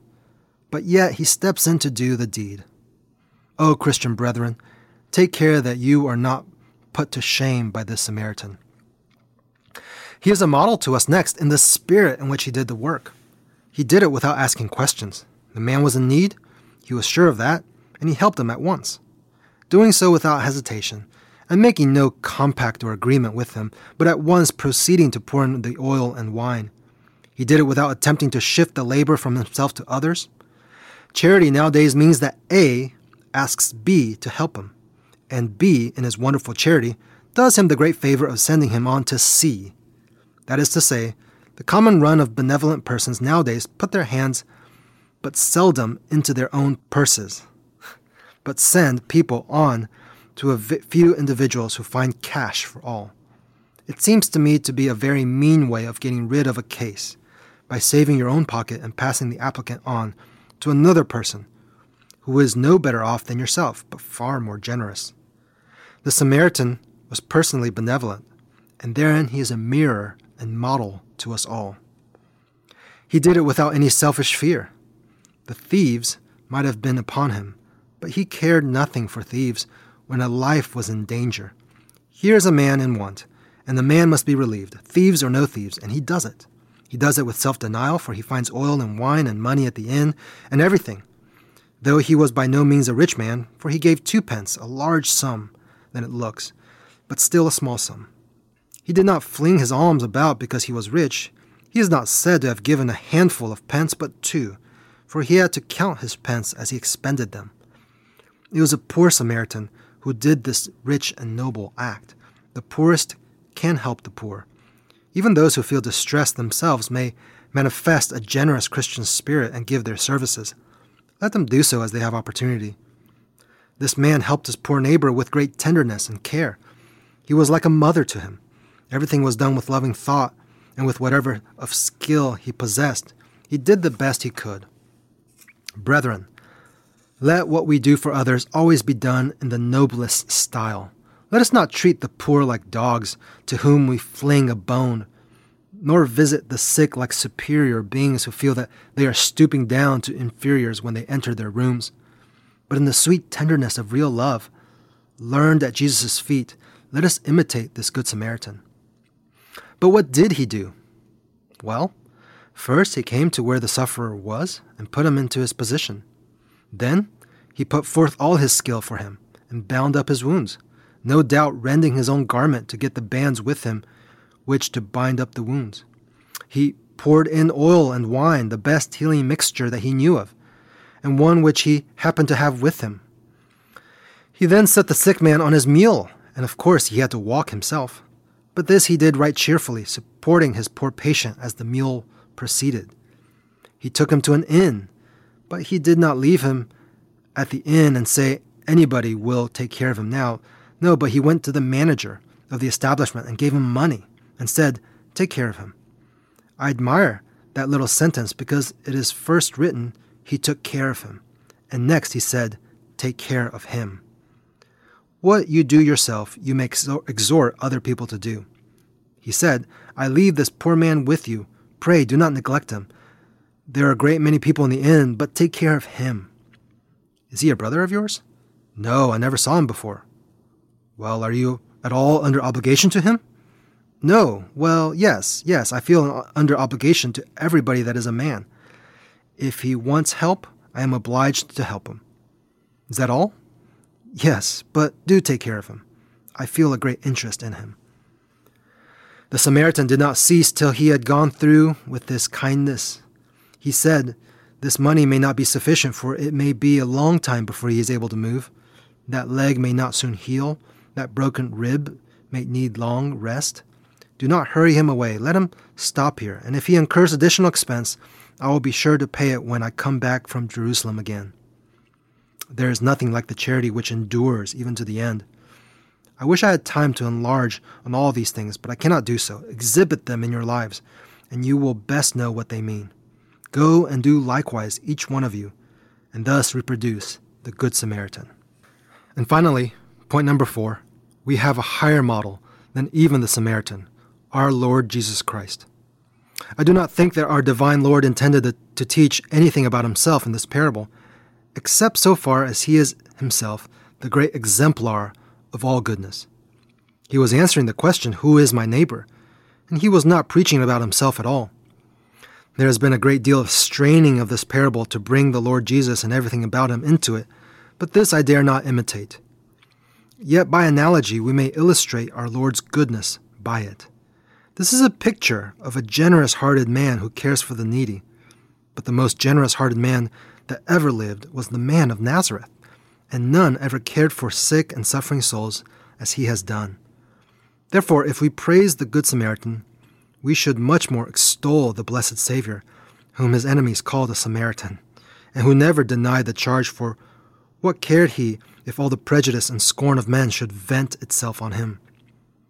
but yet he steps in to do the deed. O Christian brethren, take care that you are not put to shame by this Samaritan. He is a model to us next in the spirit in which he did the work. He did it without asking questions. The man was in need, he was sure of that, and he helped him at once. Doing so without hesitation, and making no compact or agreement with him, but at once proceeding to pour in the oil and wine. He did it without attempting to shift the labor from himself to others. Charity nowadays means that A asks B to help him, and B, in his wonderful charity, does him the great favor of sending him on to C that is to say, the common run of benevolent persons nowadays put their hands but seldom into their own purses, but send people on to a few individuals who find cash for all. It seems to me to be a very mean way of getting rid of a case by saving your own pocket and passing the applicant on to another person who is no better off than yourself, but far more generous. The Samaritan was personally benevolent, and therein he is a mirror and model to us all. He did it without any selfish fear. The thieves might have been upon him, but he cared nothing for thieves when a life was in danger. Here is a man in want, and the man must be relieved, thieves or no thieves, and he does it. He does it with self denial, for he finds oil and wine and money at the inn and everything. Though he was by no means a rich man, for he gave twopence, a large sum than it looks, but still a small sum. He did not fling his alms about because he was rich. He is not said to have given a handful of pence, but two, for he had to count his pence as he expended them. It was a poor Samaritan who did this rich and noble act. The poorest can help the poor. Even those who feel distressed themselves may manifest a generous Christian spirit and give their services. Let them do so as they have opportunity. This man helped his poor neighbor with great tenderness and care. He was like a mother to him. Everything was done with loving thought and with whatever of skill he possessed. He did the best he could. Brethren, let what we do for others always be done in the noblest style. Let us not treat the poor like dogs to whom we fling a bone, nor visit the sick like superior beings who feel that they are stooping down to inferiors when they enter their rooms. But in the sweet tenderness of real love, learned at Jesus' feet, let us imitate this Good Samaritan. But what did he do? Well, first he came to where the sufferer was and put him into his position. Then he put forth all his skill for him and bound up his wounds, no doubt rending his own garment to get the bands with him which to bind up the wounds. He poured in oil and wine, the best healing mixture that he knew of, and one which he happened to have with him. He then set the sick man on his mule, and of course he had to walk himself. But this he did right cheerfully, supporting his poor patient as the mule proceeded. He took him to an inn, but he did not leave him at the inn and say, Anybody will take care of him now. No, but he went to the manager of the establishment and gave him money and said, Take care of him. I admire that little sentence because it is first written, He took care of him, and next he said, Take care of him. What you do yourself, you may exhort other people to do. He said, I leave this poor man with you. Pray, do not neglect him. There are a great many people in the inn, but take care of him. Is he a brother of yours? No, I never saw him before. Well, are you at all under obligation to him? No. Well, yes, yes, I feel under obligation to everybody that is a man. If he wants help, I am obliged to help him. Is that all? Yes, but do take care of him. I feel a great interest in him. The Samaritan did not cease till he had gone through with this kindness. He said, This money may not be sufficient, for it may be a long time before he is able to move. That leg may not soon heal. That broken rib may need long rest. Do not hurry him away. Let him stop here, and if he incurs additional expense, I will be sure to pay it when I come back from Jerusalem again. There is nothing like the charity which endures even to the end. I wish I had time to enlarge on all these things, but I cannot do so. Exhibit them in your lives, and you will best know what they mean. Go and do likewise, each one of you, and thus reproduce the Good Samaritan. And finally, point number four we have a higher model than even the Samaritan, our Lord Jesus Christ. I do not think that our divine Lord intended to, teach anything about himself in this parable, except so far as he is himself the great exemplar of all goodness. He was answering the question, Who is my neighbor? And he was not preaching about himself at all. There has been a great deal of straining of this parable to bring the Lord Jesus and everything about him into it, but this I dare not imitate. Yet by analogy, we may illustrate our Lord's goodness by it. This is a picture of a generous hearted man who cares for the needy. But the most generous hearted man that ever lived was the man of Nazareth, and none ever cared for sick and suffering souls as he has done. Therefore, if we praise the Good Samaritan, we should much more extol the blessed Savior, whom his enemies called a Samaritan, and who never denied the charge for what cared he if all the prejudice and scorn of men should vent itself on him?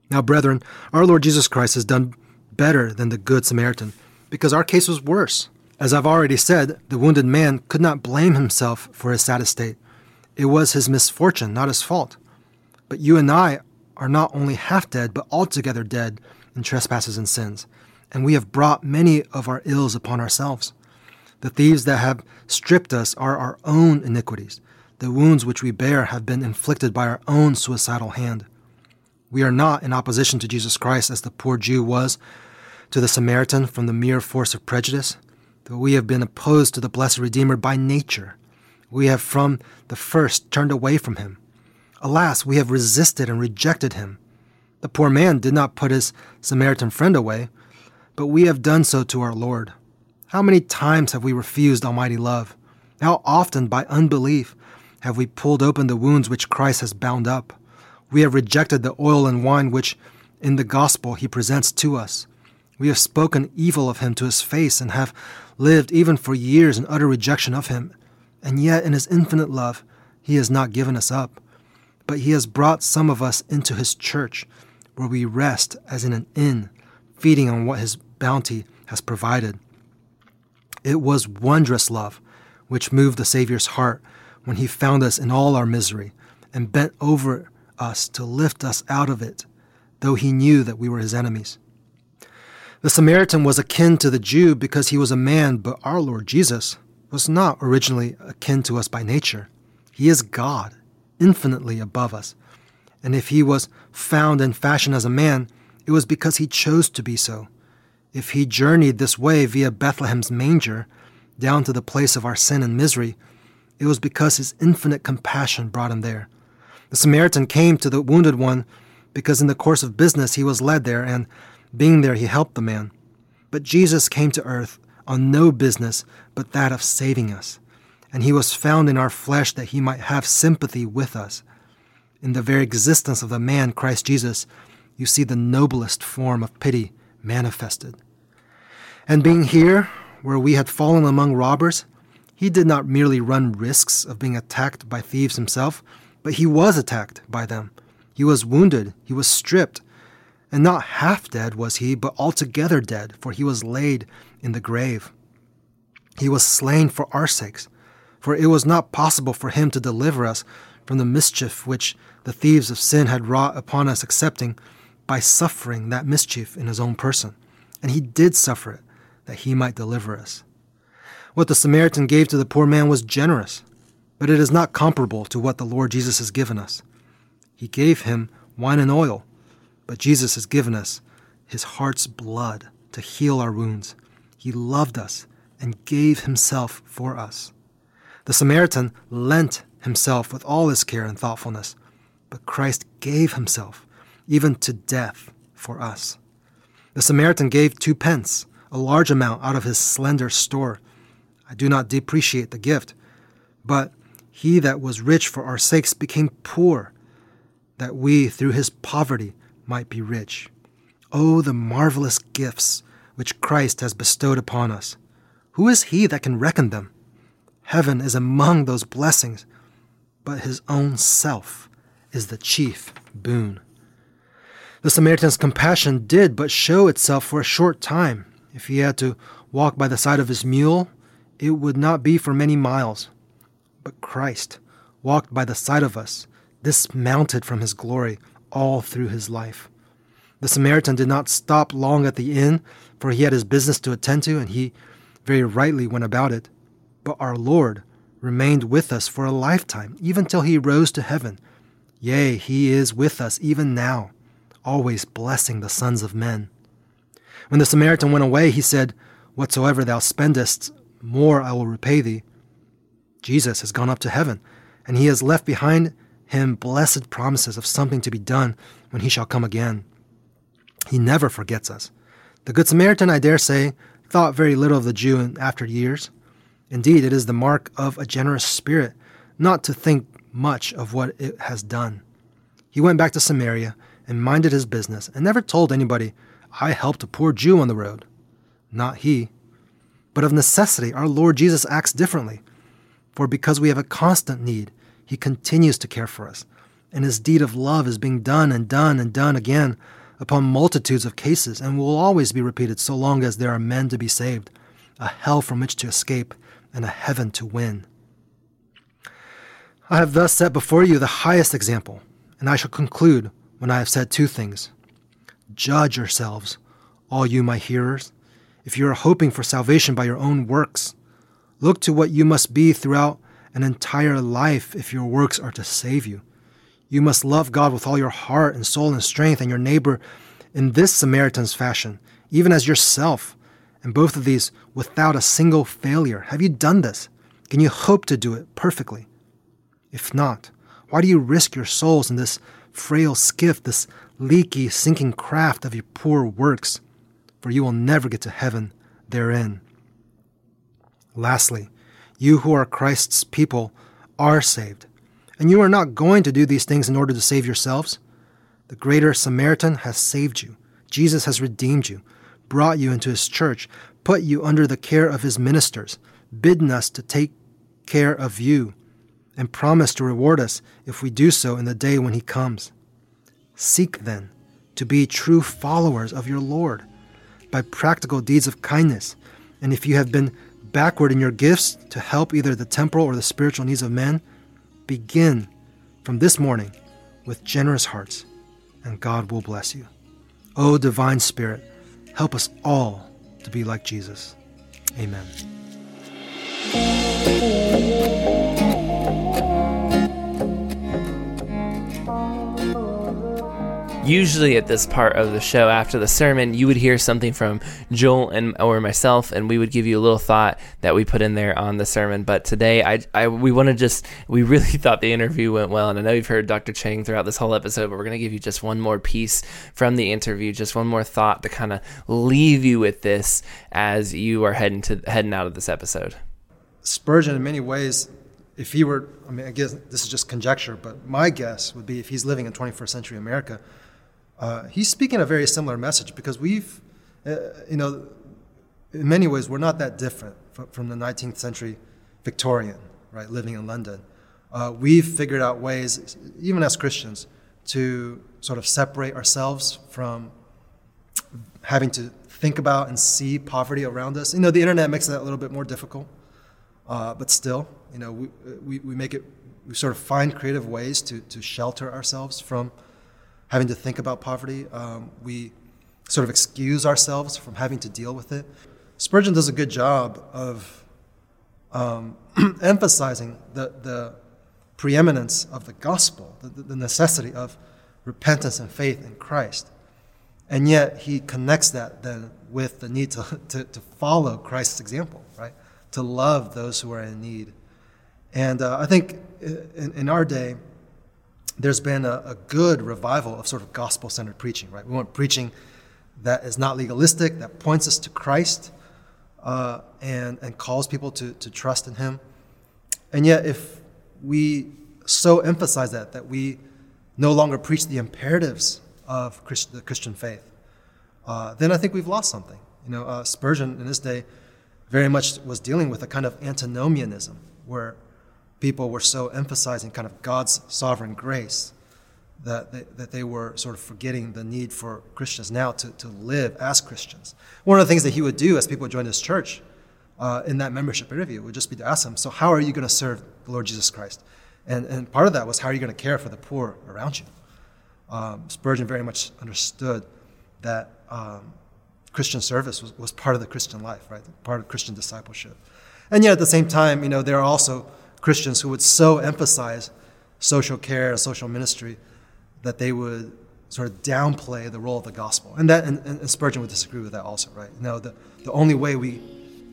Now, brethren, our Lord Jesus Christ has done better than the Good Samaritan, because our case was worse. As I've already said, the wounded man could not blame himself for his sad estate. It was his misfortune, not his fault. But you and I are not only half dead, but altogether dead in trespasses and sins, and we have brought many of our ills upon ourselves. The thieves that have stripped us are our own iniquities. The wounds which we bear have been inflicted by our own suicidal hand. We are not in opposition to Jesus Christ as the poor Jew was to the Samaritan from the mere force of prejudice, but we have been opposed to the blessed Redeemer by nature. We have from the first turned away from him. Alas, we have resisted and rejected him. The poor man did not put his Samaritan friend away, but we have done so to our Lord. How many times have we refused Almighty love? How often, by unbelief, have we pulled open the wounds which Christ has bound up? We have rejected the oil and wine which, in the gospel, he presents to us. We have spoken evil of him to his face and have lived even for years in utter rejection of him. And yet, in his infinite love, he has not given us up, but he has brought some of us into his church, where we rest as in an inn, feeding on what his bounty has provided. It was wondrous love which moved the Saviour's heart when he found us in all our misery and bent over us to lift us out of it, though he knew that we were his enemies. The Samaritan was akin to the Jew because he was a man, but our Lord Jesus was not originally akin to us by nature. He is God, infinitely above us. And if he was found and fashioned as a man, it was because he chose to be so. If he journeyed this way via Bethlehem's manger, down to the place of our sin and misery, it was because his infinite compassion brought him there. The Samaritan came to the wounded one because in the course of business he was led there, and being there he helped the man. But Jesus came to earth on no business but that of saving us, and he was found in our flesh that he might have sympathy with us. In the very existence of the man, Christ Jesus, you see the noblest form of pity manifested. And being here, where we had fallen among robbers, he did not merely run risks of being attacked by thieves himself, but he was attacked by them. He was wounded, he was stripped, and not half dead was he, but altogether dead, for he was laid in the grave. He was slain for our sakes, for it was not possible for him to deliver us from the mischief which the thieves of sin had wrought upon us, excepting by suffering that mischief in his own person. And he did suffer it, that he might deliver us. What the Samaritan gave to the poor man was generous but it is not comparable to what the Lord Jesus has given us. He gave him wine and oil, but Jesus has given us his heart's blood to heal our wounds. He loved us and gave himself for us. The Samaritan lent himself with all his care and thoughtfulness, but Christ gave himself even to death for us. The Samaritan gave two pence, a large amount out of his slender store. I do not depreciate the gift, but he that was rich for our sakes became poor, that we through his poverty might be rich. Oh, the marvelous gifts which Christ has bestowed upon us. Who is he that can reckon them? Heaven is among those blessings, but his own self is the chief boon. The Samaritan's compassion did but show itself for a short time. If he had to walk by the side of his mule, it would not be for many miles. But Christ walked by the side of us, dismounted from his glory all through his life. The Samaritan did not stop long at the inn, for he had his business to attend to, and he very rightly went about it. But our Lord remained with us for a lifetime, even till he rose to heaven. Yea, he is with us even now, always blessing the sons of men. When the Samaritan went away, he said, Whatsoever thou spendest, more I will repay thee. Jesus has gone up to heaven, and he has left behind him blessed promises of something to be done when he shall come again. He never forgets us. The Good Samaritan, I dare say, thought very little of the Jew in after years. Indeed, it is the mark of a generous spirit not to think much of what it has done. He went back to Samaria and minded his business and never told anybody, I helped a poor Jew on the road. Not he. But of necessity, our Lord Jesus acts differently. For because we have a constant need, he continues to care for us. And his deed of love is being done and done and done again upon multitudes of cases and will always be repeated so long as there are men to be saved, a hell from which to escape, and a heaven to win. I have thus set before you the highest example, and I shall conclude when I have said two things. Judge yourselves, all you my hearers, if you are hoping for salvation by your own works. Look to what you must be throughout an entire life if your works are to save you. You must love God with all your heart and soul and strength, and your neighbor in this Samaritan's fashion, even as yourself, and both of these without a single failure. Have you done this? Can you hope to do it perfectly? If not, why do you risk your souls in this frail skiff, this leaky, sinking craft of your poor works? For you will never get to heaven therein. Lastly, you who are Christ's people are saved and you are not going to do these things in order to save yourselves. The greater Samaritan has saved you. Jesus has redeemed you, brought you into his church, put you under the care of his ministers, bidden us to take care of you, and promised to reward us if we do so in the day when he comes. Seek then to be true followers of your Lord by practical deeds of kindness. And if you have been backward in your gifts to help either the temporal or the spiritual needs of men, Begin from this morning with generous hearts, and God will bless you. O oh, divine Spirit, help us all to be like Jesus. Amen. Usually at this part of the show after the sermon you would hear something from joel and or myself and we would give you a little thought that we put in there on the sermon. But today i, I we want to just we really thought the interview went well and i know you've heard dr chang throughout this whole episode but we're going to give you just one more piece from the interview just one more thought to kind of leave you with this as you are heading to heading out of this episode. Spurgeon in many ways if he were i mean i guess this is just conjecture but my guess would be if he's living in 21st century america uh, he's speaking a very similar message because we've, uh, you know, in many ways, we're not that different from, from the 19th century Victorian, right, living in London. Uh, we've figured out ways, even as Christians, to sort of separate ourselves from having to think about and see poverty around us. You know, the internet makes that a little bit more difficult, uh, but still, you know, we, we, we make it, we sort of find creative ways to, to shelter ourselves from having to think about poverty. Um, we sort of excuse ourselves from having to deal with it. Spurgeon does a good job of um, emphasizing the, the preeminence of the gospel, the, the necessity of repentance and faith in Christ. And yet he connects that then with the need to, to, to follow Christ's example, right? To love those who are in need. And uh, I think in, in our day, there's been a, a good revival of sort of gospel centered preaching, right? We want preaching that is not legalistic, that points us to Christ uh, and, and calls people to, to trust in Him. And yet, if we so emphasize that, that we no longer preach the imperatives of Christ, the Christian faith, uh, then I think we've lost something. You know, uh, Spurgeon in his day very much was dealing with a kind of antinomianism, where people were so emphasizing kind of God's sovereign grace that they, that they were sort of forgetting the need for Christians now to, to live as Christians. One of the things that he would do as people joined his church uh, in that membership interview would just be to ask them, So, how are you going to serve the Lord Jesus Christ? And, and part of that was, How are you going to care for the poor around you? Um, Spurgeon very much understood that um, Christian service was, was part of the Christian life, right? Part of Christian discipleship. And yet at the same time, you know, there are also Christians who would so emphasize social care and social ministry that they would sort of downplay the role of the gospel. And that and, and Spurgeon would disagree with that also, right? Know, the, the only way we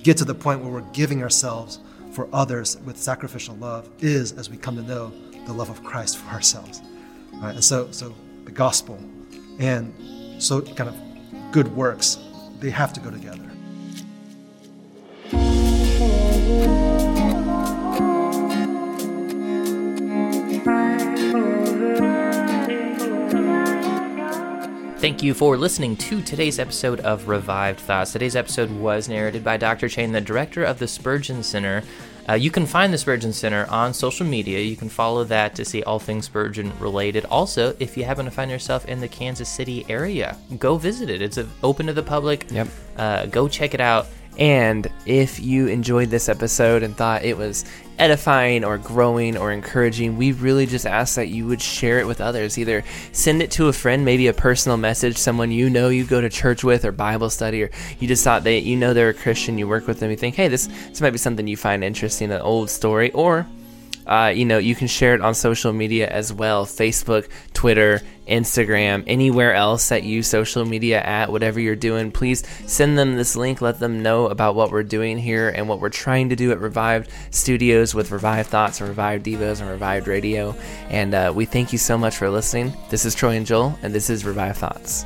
get to the point where we're giving ourselves for others with sacrificial love is as we come to know the love of Christ for ourselves. Right? And so so the gospel and so kind of good works, they have to go together. Thank you for listening to today's episode of Revived Thoughts. Today's episode was narrated by Dr. Chang, the director of the Spurgeon Center. Uh, you can find the Spurgeon Center on social media. You can follow that to see all things Spurgeon related. Also, if you happen to find yourself in the Kansas City area, go visit it. It's open to the public. Yep. Uh, go check it out. And if you enjoyed this episode and thought it was edifying or growing or encouraging, we really just ask that you would share it with others. Either send it to a friend, maybe a personal message, someone you know you go to church with or Bible study, or you just thought that you know they're a Christian, you work with them, you think, hey, this, this might be something you find interesting, an old story, or uh, you know, you can share it on social media as well Facebook, Twitter, Instagram, anywhere else that you social media at, whatever you're doing. Please send them this link. Let them know about what we're doing here and what we're trying to do at Revived Studios with Revived Thoughts and Revived Devos and Revived Radio. And uh, we thank you so much for listening. This is Troy and Joel, and this is Revived Thoughts.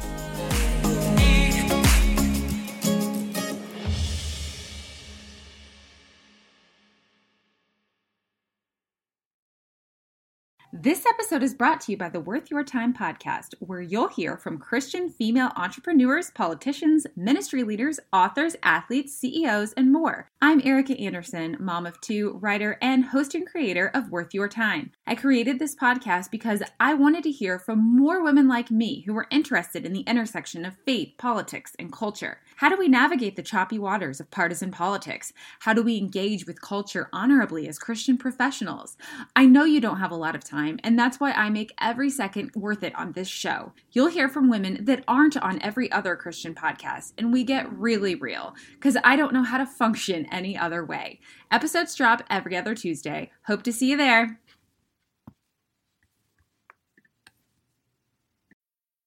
This episode is brought to you by the Worth Your Time podcast, where you'll hear from Christian female entrepreneurs, politicians, ministry leaders, authors, athletes, CEOs, and more. I'm Erica Anderson, mom of two, writer, and host and creator of Worth Your Time. I created this podcast because I wanted to hear from more women like me who were interested in the intersection of faith, politics, and culture. How do we navigate the choppy waters of partisan politics? How do we engage with culture honorably as Christian professionals? I know you don't have a lot of time, and that's why I make every second worth it on this show. You'll hear from women that aren't on every other Christian podcast, and we get really real because I don't know how to function any other way. Episodes drop every other Tuesday. Hope to see you there.